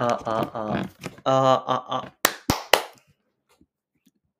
啊啊啊啊啊啊